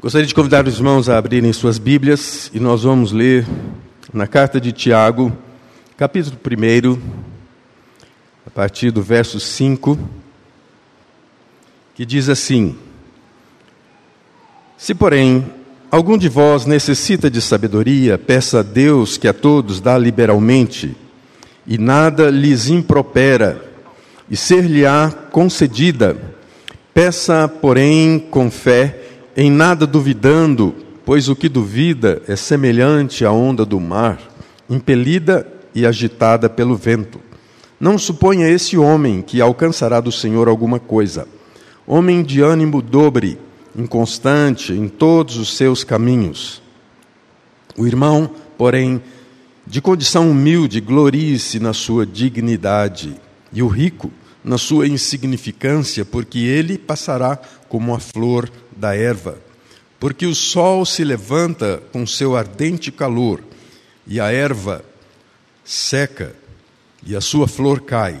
Gostaria de convidar os irmãos a abrirem suas Bíblias e nós vamos ler na carta de Tiago, capítulo 1, a partir do verso 5, que diz assim: Se, porém, algum de vós necessita de sabedoria, peça a Deus que a todos dá liberalmente, e nada lhes impropera, e ser-lhe-á concedida. Peça, porém, com fé, em nada duvidando, pois o que duvida é semelhante à onda do mar, impelida e agitada pelo vento. Não suponha esse homem que alcançará do Senhor alguma coisa. Homem de ânimo dobre, inconstante em todos os seus caminhos. O irmão, porém, de condição humilde, glorie-se na sua dignidade, e o rico na sua insignificância, porque ele passará como a flor da erva. Porque o sol se levanta com seu ardente calor, e a erva seca, e a sua flor cai,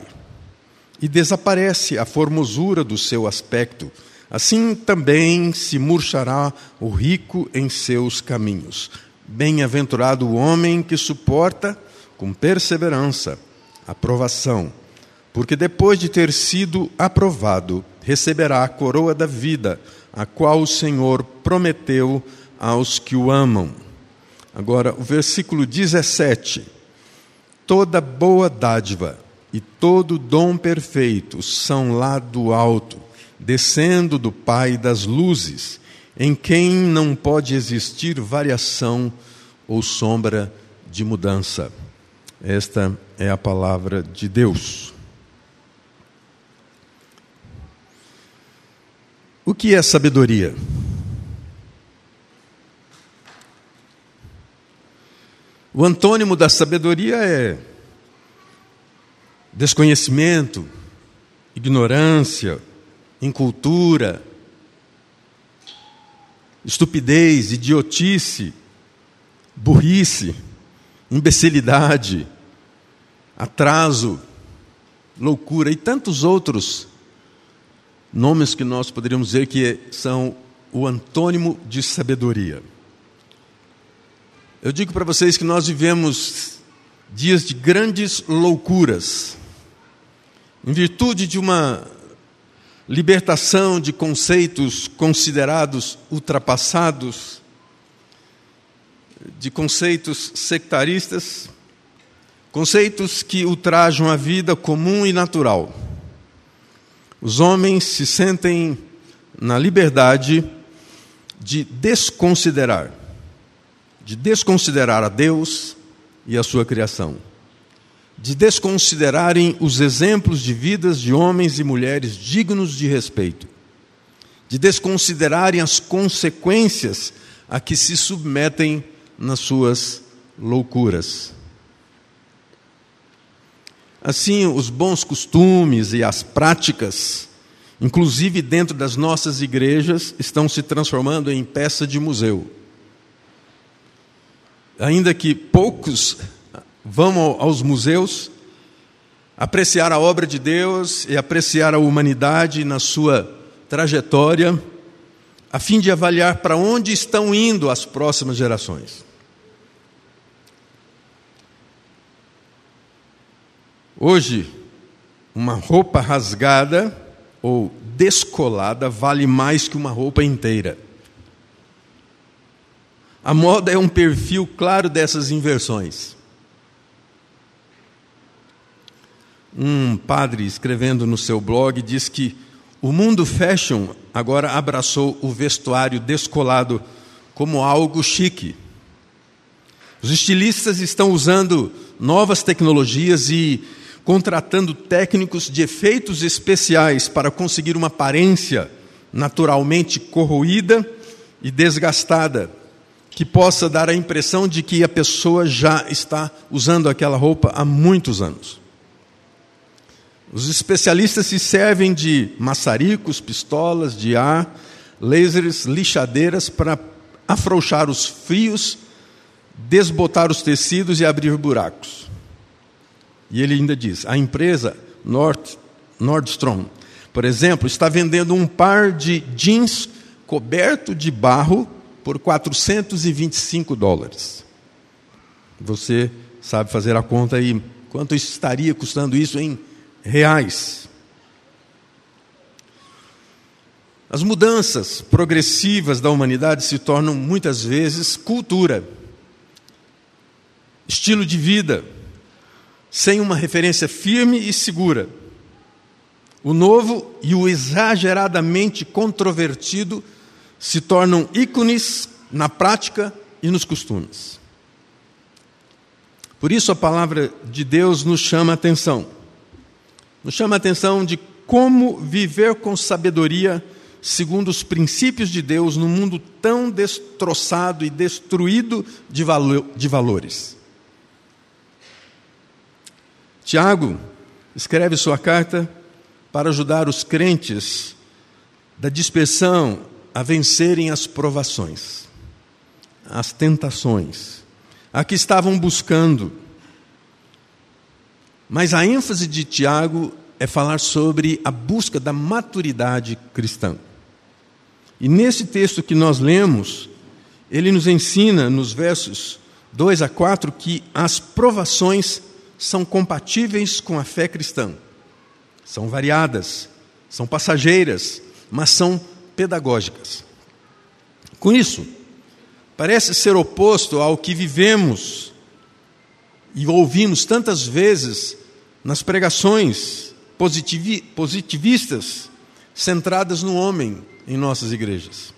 e desaparece a formosura do seu aspecto. Assim também se murchará o rico em seus caminhos. Bem-aventurado o homem que suporta com perseverança a provação porque depois de ter sido aprovado, receberá a coroa da vida, a qual o Senhor prometeu aos que o amam. Agora, o versículo 17: Toda boa dádiva e todo dom perfeito são lá do alto, descendo do Pai das luzes, em quem não pode existir variação ou sombra de mudança. Esta é a palavra de Deus. O que é sabedoria? O antônimo da sabedoria é desconhecimento, ignorância, incultura, estupidez, idiotice, burrice, imbecilidade, atraso, loucura e tantos outros nomes que nós poderíamos dizer que são o antônimo de sabedoria. Eu digo para vocês que nós vivemos dias de grandes loucuras, em virtude de uma libertação de conceitos considerados ultrapassados, de conceitos sectaristas, conceitos que ultrajam a vida comum e natural. Os homens se sentem na liberdade de desconsiderar, de desconsiderar a Deus e a sua criação, de desconsiderarem os exemplos de vidas de homens e mulheres dignos de respeito, de desconsiderarem as consequências a que se submetem nas suas loucuras. Assim, os bons costumes e as práticas, inclusive dentro das nossas igrejas, estão se transformando em peça de museu. Ainda que poucos vão aos museus apreciar a obra de Deus e apreciar a humanidade na sua trajetória, a fim de avaliar para onde estão indo as próximas gerações. Hoje, uma roupa rasgada ou descolada vale mais que uma roupa inteira. A moda é um perfil claro dessas inversões. Um padre escrevendo no seu blog diz que o mundo fashion agora abraçou o vestuário descolado como algo chique. Os estilistas estão usando novas tecnologias e contratando técnicos de efeitos especiais para conseguir uma aparência naturalmente corroída e desgastada, que possa dar a impressão de que a pessoa já está usando aquela roupa há muitos anos. Os especialistas se servem de maçaricos, pistolas de ar, lasers, lixadeiras para afrouxar os fios, desbotar os tecidos e abrir buracos. E ele ainda diz: a empresa Nord, Nordstrom, por exemplo, está vendendo um par de jeans coberto de barro por 425 dólares. Você sabe fazer a conta aí, quanto estaria custando isso em reais? As mudanças progressivas da humanidade se tornam muitas vezes cultura, estilo de vida, sem uma referência firme e segura. O novo e o exageradamente controvertido se tornam ícones na prática e nos costumes. Por isso a palavra de Deus nos chama a atenção. Nos chama a atenção de como viver com sabedoria segundo os princípios de Deus num mundo tão destroçado e destruído de, valo de valores. Tiago escreve sua carta para ajudar os crentes da dispersão a vencerem as provações, as tentações, a que estavam buscando. Mas a ênfase de Tiago é falar sobre a busca da maturidade cristã. E nesse texto que nós lemos, ele nos ensina, nos versos 2 a 4, que as provações são compatíveis com a fé cristã. São variadas, são passageiras, mas são pedagógicas. Com isso, parece ser oposto ao que vivemos e ouvimos tantas vezes nas pregações positivistas centradas no homem em nossas igrejas.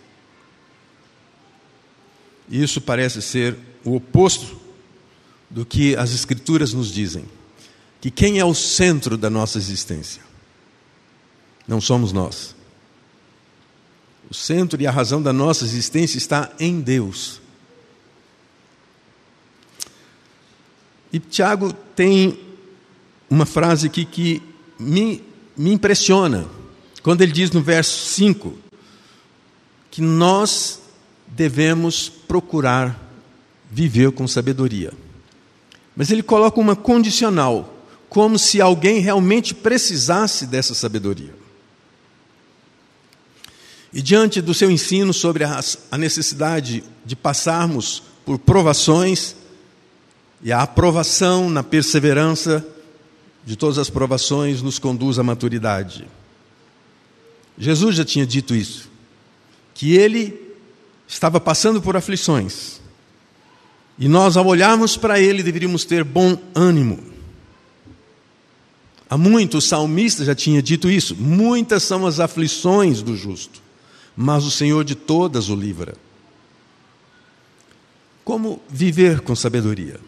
Isso parece ser o oposto do que as Escrituras nos dizem: que quem é o centro da nossa existência? Não somos nós. O centro e a razão da nossa existência está em Deus. E Tiago tem uma frase aqui que me, me impressiona, quando ele diz no verso 5 que nós devemos procurar viver com sabedoria. Mas ele coloca uma condicional, como se alguém realmente precisasse dessa sabedoria. E diante do seu ensino sobre a necessidade de passarmos por provações e a aprovação na perseverança de todas as provações nos conduz à maturidade. Jesus já tinha dito isso que ele estava passando por aflições. E nós, ao olharmos para ele, deveríamos ter bom ânimo. Há muito o salmista já tinha dito isso: muitas são as aflições do justo, mas o Senhor de todas o livra. Como viver com sabedoria?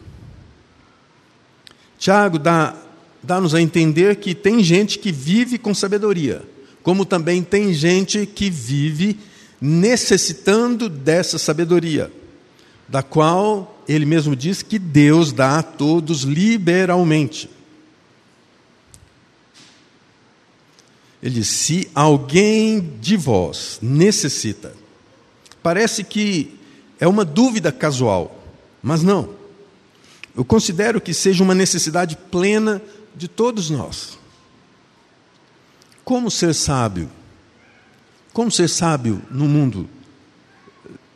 Tiago dá, dá-nos a entender que tem gente que vive com sabedoria, como também tem gente que vive necessitando dessa sabedoria, da qual ele mesmo diz que Deus dá a todos liberalmente. Ele diz: se alguém de vós necessita, parece que é uma dúvida casual, mas não. Eu considero que seja uma necessidade plena de todos nós. Como ser sábio? Como ser sábio no mundo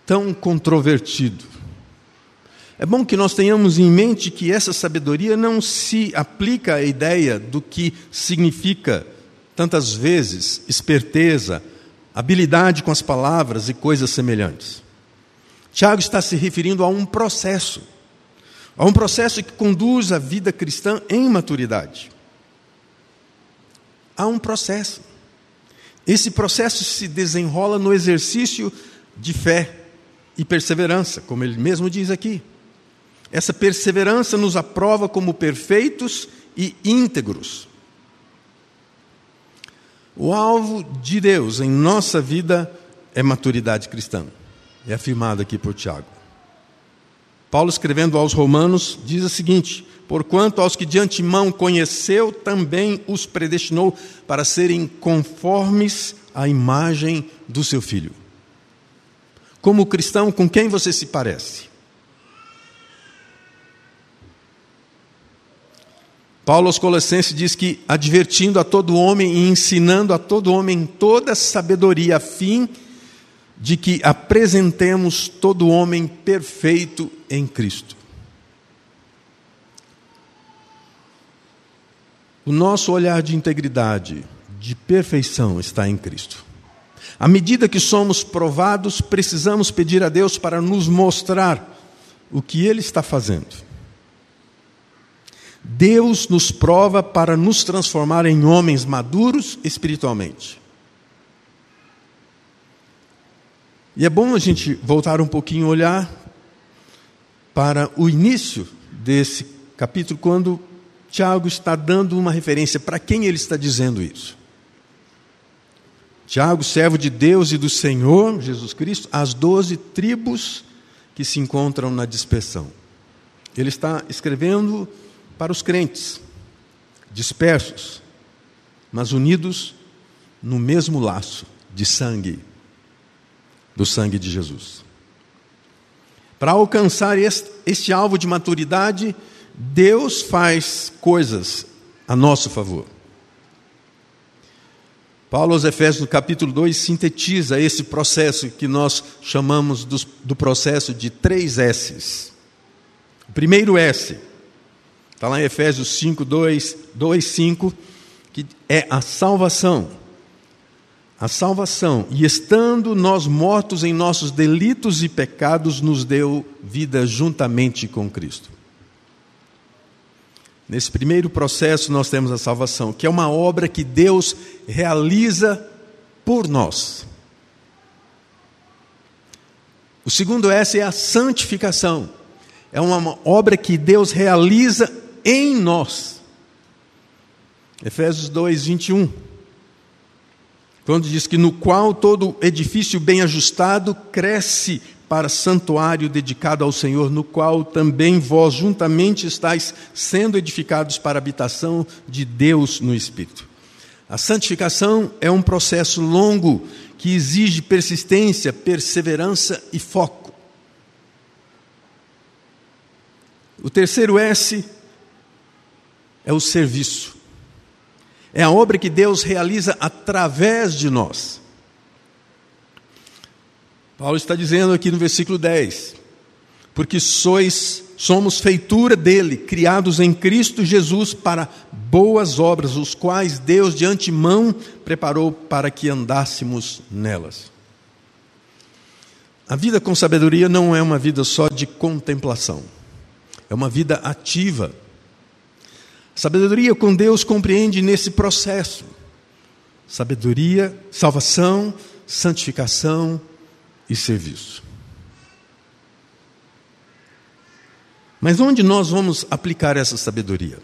tão controvertido? É bom que nós tenhamos em mente que essa sabedoria não se aplica à ideia do que significa, tantas vezes, esperteza, habilidade com as palavras e coisas semelhantes. Tiago está se referindo a um processo, a um processo que conduz a vida cristã em maturidade. Há um processo. Esse processo se desenrola no exercício de fé e perseverança, como ele mesmo diz aqui. Essa perseverança nos aprova como perfeitos e íntegros. O alvo de Deus em nossa vida é maturidade cristã. É afirmado aqui por Tiago. Paulo, escrevendo aos Romanos, diz o seguinte: Porquanto aos que de antemão conheceu, também os predestinou para serem conformes à imagem do seu filho. Como cristão, com quem você se parece? Paulo aos Colossenses diz que, advertindo a todo homem e ensinando a todo homem toda sabedoria, a fim de que apresentemos todo homem perfeito em Cristo. O nosso olhar de integridade, de perfeição, está em Cristo. À medida que somos provados, precisamos pedir a Deus para nos mostrar o que Ele está fazendo. Deus nos prova para nos transformar em homens maduros espiritualmente. E é bom a gente voltar um pouquinho olhar para o início desse capítulo, quando Tiago está dando uma referência para quem ele está dizendo isso. Tiago, servo de Deus e do Senhor Jesus Cristo, as doze tribos que se encontram na dispersão. Ele está escrevendo para os crentes, dispersos, mas unidos no mesmo laço de sangue do sangue de Jesus. Para alcançar este, alvo de maturidade, Deus faz coisas a nosso favor. Paulo aos Efésios, no capítulo 2, sintetiza esse processo que nós chamamos do, do processo de três S's. O primeiro S, está lá em Efésios 5, 2, 2, 5, que é a salvação a salvação, e estando nós mortos em nossos delitos e pecados, nos deu vida juntamente com Cristo. Nesse primeiro processo, nós temos a salvação, que é uma obra que Deus realiza por nós. O segundo S é a santificação, é uma obra que Deus realiza em nós. Efésios 2, 21 quando diz que no qual todo edifício bem ajustado cresce para santuário dedicado ao Senhor, no qual também vós juntamente estáis sendo edificados para a habitação de Deus no Espírito. A santificação é um processo longo que exige persistência, perseverança e foco. O terceiro S é o serviço. É a obra que Deus realiza através de nós. Paulo está dizendo aqui no versículo 10: Porque sois, somos feitura dele, criados em Cristo Jesus para boas obras, os quais Deus de antemão preparou para que andássemos nelas. A vida com sabedoria não é uma vida só de contemplação, é uma vida ativa Sabedoria com Deus compreende nesse processo. Sabedoria, salvação, santificação e serviço. Mas onde nós vamos aplicar essa sabedoria?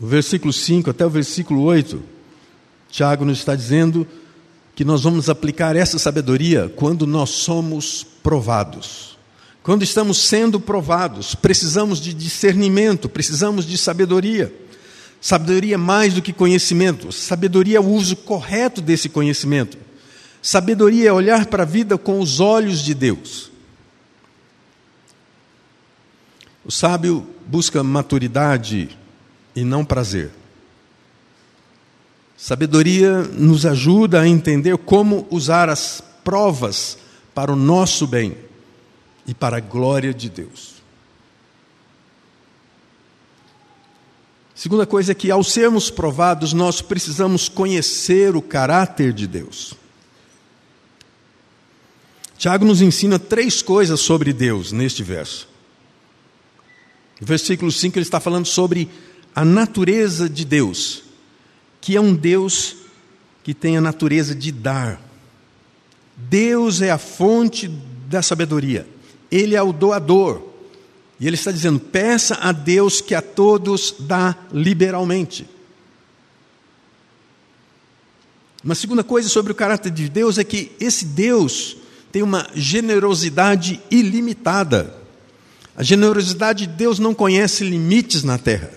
O versículo 5 até o versículo 8, Tiago nos está dizendo que nós vamos aplicar essa sabedoria quando nós somos provados. Quando estamos sendo provados, precisamos de discernimento, precisamos de sabedoria. Sabedoria é mais do que conhecimento, sabedoria é o uso correto desse conhecimento. Sabedoria é olhar para a vida com os olhos de Deus. O sábio busca maturidade e não prazer. Sabedoria nos ajuda a entender como usar as provas para o nosso bem e para a glória de Deus. Segunda coisa é que, ao sermos provados, nós precisamos conhecer o caráter de Deus. Tiago nos ensina três coisas sobre Deus neste verso. No versículo 5 ele está falando sobre a natureza de Deus, que é um Deus que tem a natureza de dar. Deus é a fonte da sabedoria. Ele é o doador. E ele está dizendo: peça a Deus que a todos dá liberalmente. Uma segunda coisa sobre o caráter de Deus é que esse Deus tem uma generosidade ilimitada. A generosidade de Deus não conhece limites na terra,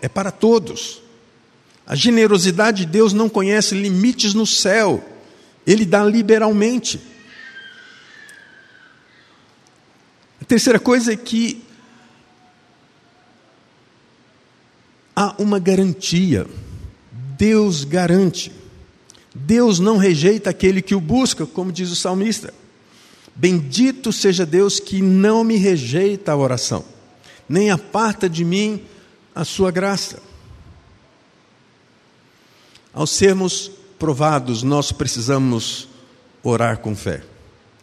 é para todos. A generosidade de Deus não conhece limites no céu, ele dá liberalmente. A terceira coisa é que há uma garantia. Deus garante. Deus não rejeita aquele que o busca, como diz o salmista. Bendito seja Deus que não me rejeita a oração, nem aparta de mim a sua graça. Ao sermos provados, nós precisamos orar com fé.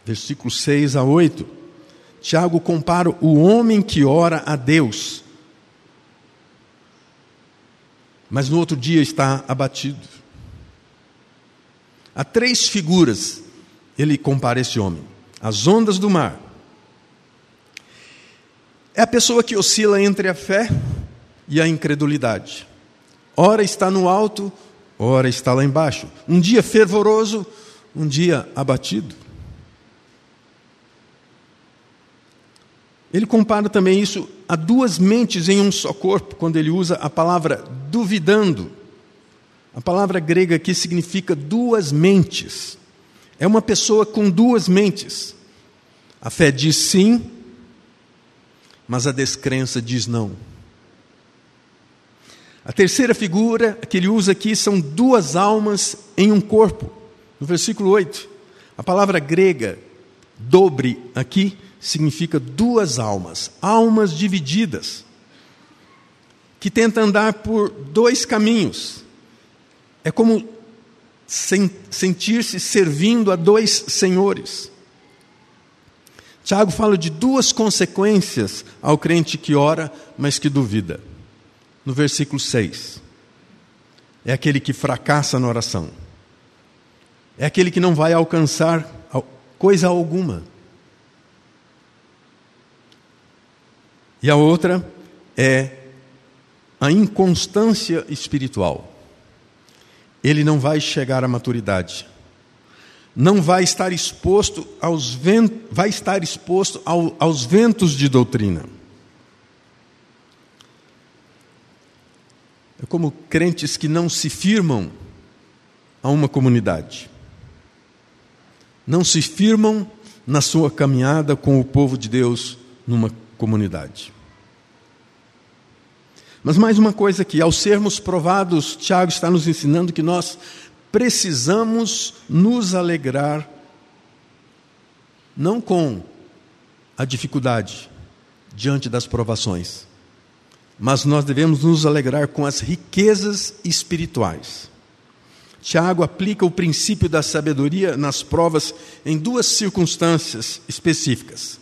Versículos 6 a 8. Tiago compara o homem que ora a Deus, mas no outro dia está abatido. Há três figuras, ele compara esse homem: as ondas do mar. É a pessoa que oscila entre a fé e a incredulidade. Ora está no alto, ora está lá embaixo. Um dia fervoroso, um dia abatido. Ele compara também isso a duas mentes em um só corpo, quando ele usa a palavra duvidando. A palavra grega aqui significa duas mentes. É uma pessoa com duas mentes. A fé diz sim, mas a descrença diz não. A terceira figura que ele usa aqui são duas almas em um corpo. No versículo 8, a palavra grega dobre aqui significa duas almas, almas divididas, que tentam andar por dois caminhos. É como sentir-se servindo a dois senhores. Tiago fala de duas consequências ao crente que ora, mas que duvida. No versículo 6, é aquele que fracassa na oração, é aquele que não vai alcançar coisa alguma. E a outra é a inconstância espiritual. Ele não vai chegar à maturidade. Não vai estar exposto aos ventos, vai estar exposto ao, aos ventos de doutrina. É como crentes que não se firmam a uma comunidade. Não se firmam na sua caminhada com o povo de Deus numa comunidade. Mas mais uma coisa aqui, ao sermos provados, Tiago está nos ensinando que nós precisamos nos alegrar não com a dificuldade diante das provações, mas nós devemos nos alegrar com as riquezas espirituais. Tiago aplica o princípio da sabedoria nas provas em duas circunstâncias específicas.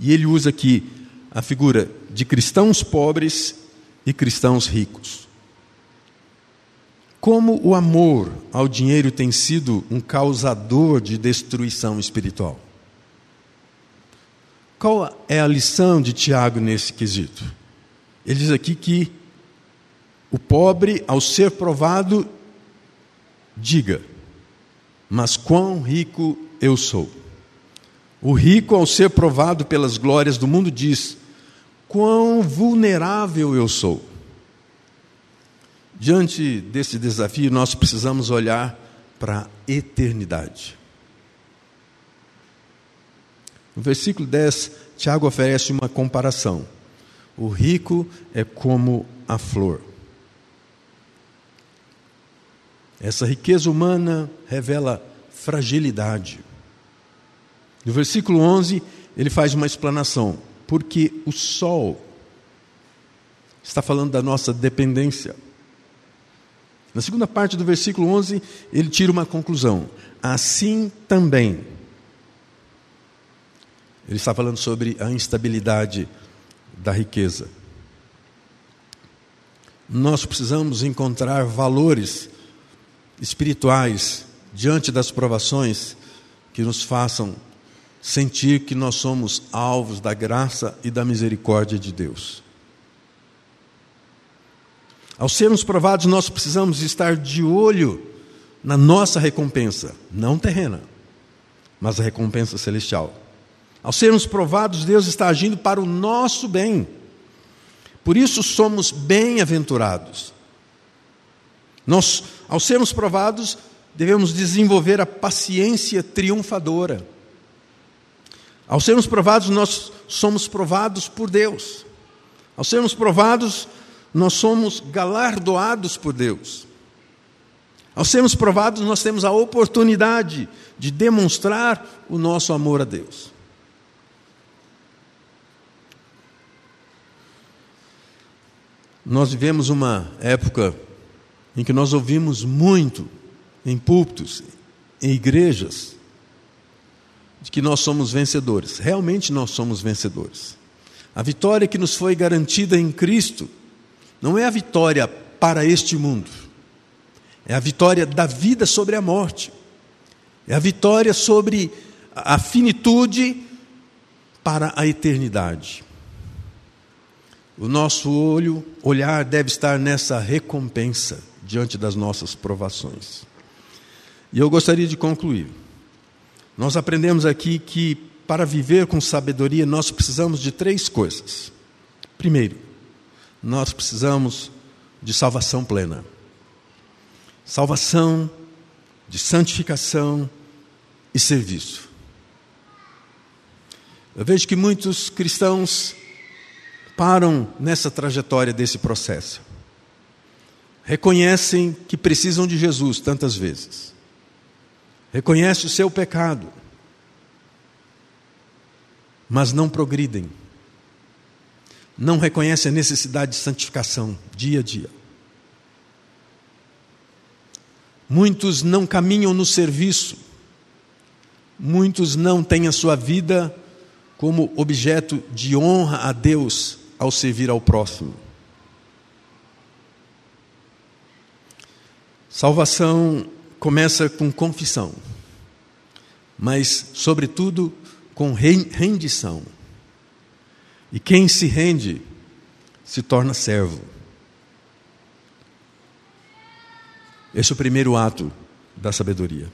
E ele usa aqui a figura de cristãos pobres e cristãos ricos. Como o amor ao dinheiro tem sido um causador de destruição espiritual? Qual é a lição de Tiago nesse quesito? Ele diz aqui que o pobre, ao ser provado, diga: Mas quão rico eu sou. O rico, ao ser provado pelas glórias do mundo, diz: Quão vulnerável eu sou. Diante desse desafio, nós precisamos olhar para a eternidade. No versículo 10, Tiago oferece uma comparação. O rico é como a flor. Essa riqueza humana revela fragilidade. No versículo 11, ele faz uma explanação. Porque o sol está falando da nossa dependência. Na segunda parte do versículo 11, ele tira uma conclusão. Assim também. Ele está falando sobre a instabilidade da riqueza. Nós precisamos encontrar valores espirituais diante das provações que nos façam sentir que nós somos alvos da graça e da misericórdia de Deus. Ao sermos provados, nós precisamos estar de olho na nossa recompensa, não terrena, mas a recompensa celestial. Ao sermos provados, Deus está agindo para o nosso bem. Por isso somos bem-aventurados. Nós, ao sermos provados, devemos desenvolver a paciência triunfadora. Ao sermos provados, nós somos provados por Deus. Ao sermos provados, nós somos galardoados por Deus. Ao sermos provados, nós temos a oportunidade de demonstrar o nosso amor a Deus. Nós vivemos uma época em que nós ouvimos muito em púlpitos, em igrejas, de que nós somos vencedores. Realmente nós somos vencedores. A vitória que nos foi garantida em Cristo não é a vitória para este mundo, é a vitória da vida sobre a morte, é a vitória sobre a finitude para a eternidade. O nosso olho, olhar deve estar nessa recompensa diante das nossas provações. E eu gostaria de concluir. Nós aprendemos aqui que para viver com sabedoria nós precisamos de três coisas. Primeiro, nós precisamos de salvação plena. Salvação, de santificação e serviço. Eu vejo que muitos cristãos param nessa trajetória desse processo. Reconhecem que precisam de Jesus tantas vezes. Reconhecem o seu pecado. Mas não progridem. Não reconhecem a necessidade de santificação dia a dia. Muitos não caminham no serviço. Muitos não têm a sua vida como objeto de honra a Deus ao servir ao próximo. Salvação começa com confissão, mas, sobretudo, com rendição. E quem se rende se torna servo. Esse é o primeiro ato da sabedoria.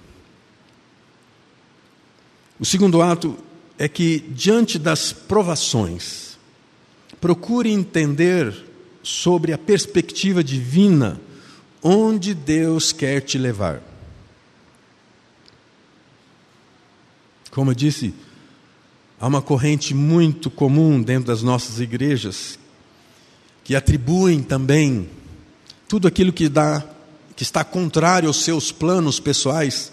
O segundo ato é que, diante das provações, Procure entender sobre a perspectiva divina onde Deus quer te levar. Como eu disse, há uma corrente muito comum dentro das nossas igrejas que atribuem também tudo aquilo que dá que está contrário aos seus planos pessoais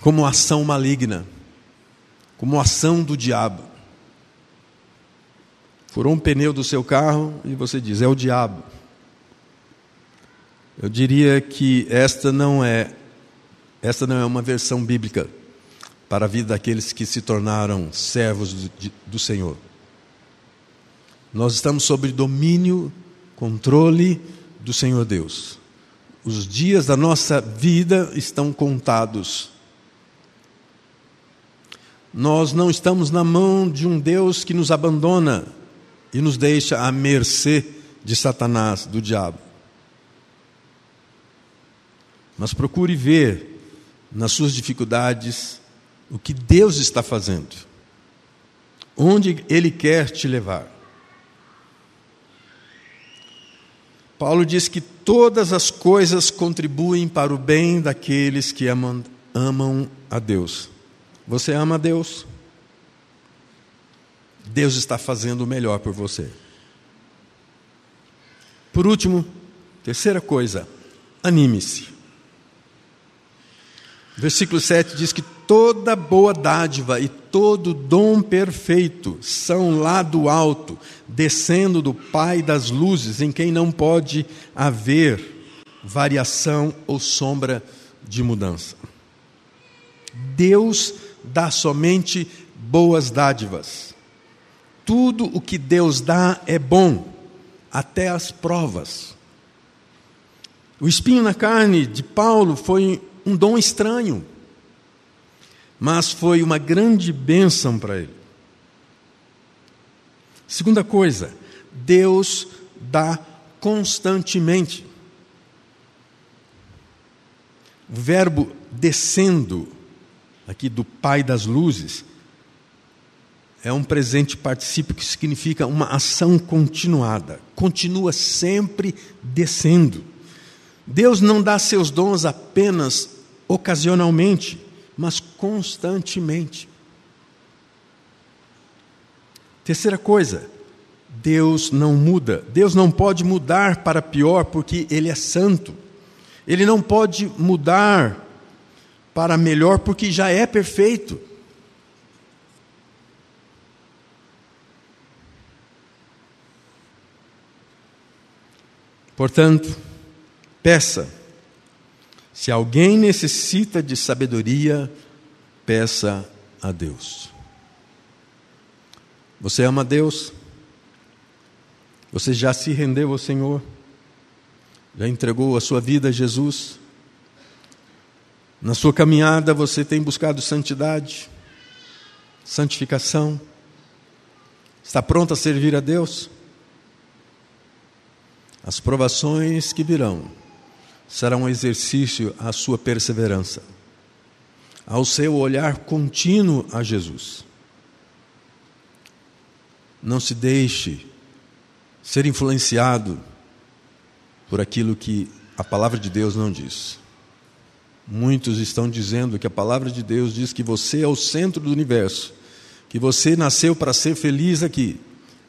como ação maligna, como ação do diabo. Furou um pneu do seu carro e você diz: é o diabo. Eu diria que esta não é esta não é uma versão bíblica para a vida daqueles que se tornaram servos do, Senhor. Nós estamos sob domínio, controle do Senhor Deus. Os dias da nossa vida estão contados. Nós não estamos na mão de um Deus que nos abandona e nos deixa à mercê de Satanás, do diabo. Mas procure ver nas suas dificuldades o que Deus está fazendo, onde Ele quer te levar. Paulo diz que todas as coisas contribuem para o bem daqueles que amam, amam a Deus. Você ama a Deus? Deus está fazendo o melhor por você. Por último, terceira coisa, anime-se. Versículo 7 diz que toda boa dádiva e todo dom perfeito são lá do alto, descendo do Pai das luzes, em quem não pode haver variação ou sombra de mudança. Deus dá somente boas dádivas tudo o que Deus dá é bom, até as provas. O espinho na carne de Paulo foi um dom estranho, mas foi uma grande bênção para ele. Segunda coisa, Deus dá constantemente. O verbo descendo, aqui do Pai das luzes, é um presente particípio que significa uma ação continuada, continua sempre descendo. Deus não dá seus dons apenas ocasionalmente, mas constantemente. Terceira coisa, Deus não muda. Deus não pode mudar para pior porque Ele é santo. Ele não pode mudar para melhor porque já é perfeito. Portanto, peça. Se alguém necessita de sabedoria, peça a Deus. Você ama Deus? Você já se rendeu ao Senhor? Já entregou a sua vida a Jesus? Na sua caminhada você tem buscado santidade, santificação? Está pronto a servir a Deus? As provações que virão serão um exercício à sua perseverança, ao seu olhar contínuo a Jesus. Não se deixe ser influenciado por aquilo que a palavra de Deus não diz. Muitos estão dizendo que a palavra de Deus diz que você é o centro do universo, que você nasceu para ser feliz aqui.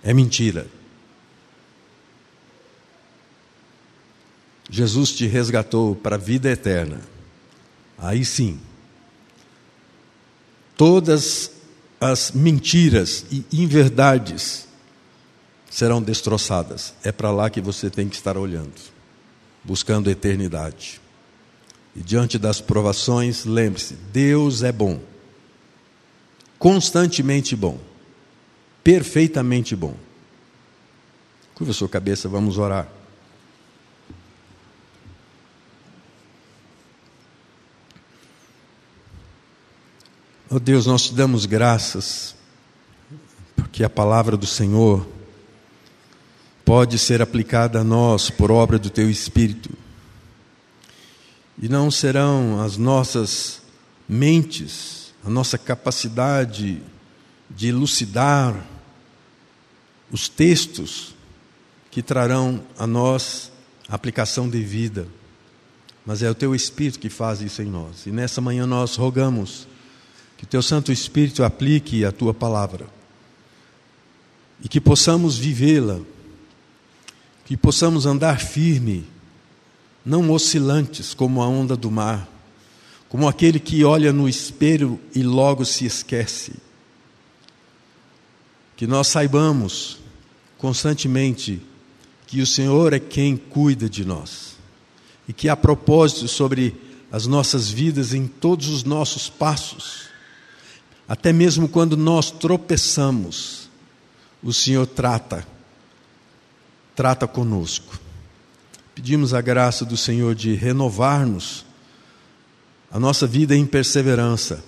É mentira. Jesus te resgatou para a vida eterna. Aí sim, todas as mentiras e inverdades serão destroçadas. É para lá que você tem que estar olhando, buscando a eternidade. E diante das provações, lembre-se: Deus é bom, constantemente bom, perfeitamente bom. Curva sua cabeça, vamos orar. Oh Deus, nós te damos graças, porque a palavra do Senhor pode ser aplicada a nós por obra do Teu Espírito. E não serão as nossas mentes, a nossa capacidade de elucidar os textos que trarão a nós a aplicação de vida, mas é o Teu Espírito que faz isso em nós. E nessa manhã nós rogamos que teu Santo Espírito aplique a tua palavra. E que possamos vivê-la, que possamos andar firme, não oscilantes como a onda do mar, como aquele que olha no espelho e logo se esquece. Que nós saibamos constantemente que o Senhor é quem cuida de nós e que há propósito sobre as nossas vidas em todos os nossos passos até mesmo quando nós tropeçamos, o Senhor trata, trata conosco. Pedimos a graça do Senhor de renovar-nos a nossa vida em perseverança,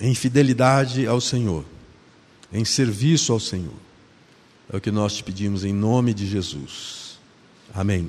em fidelidade ao Senhor, em serviço ao Senhor. É o que nós te pedimos em nome de Jesus. Amém.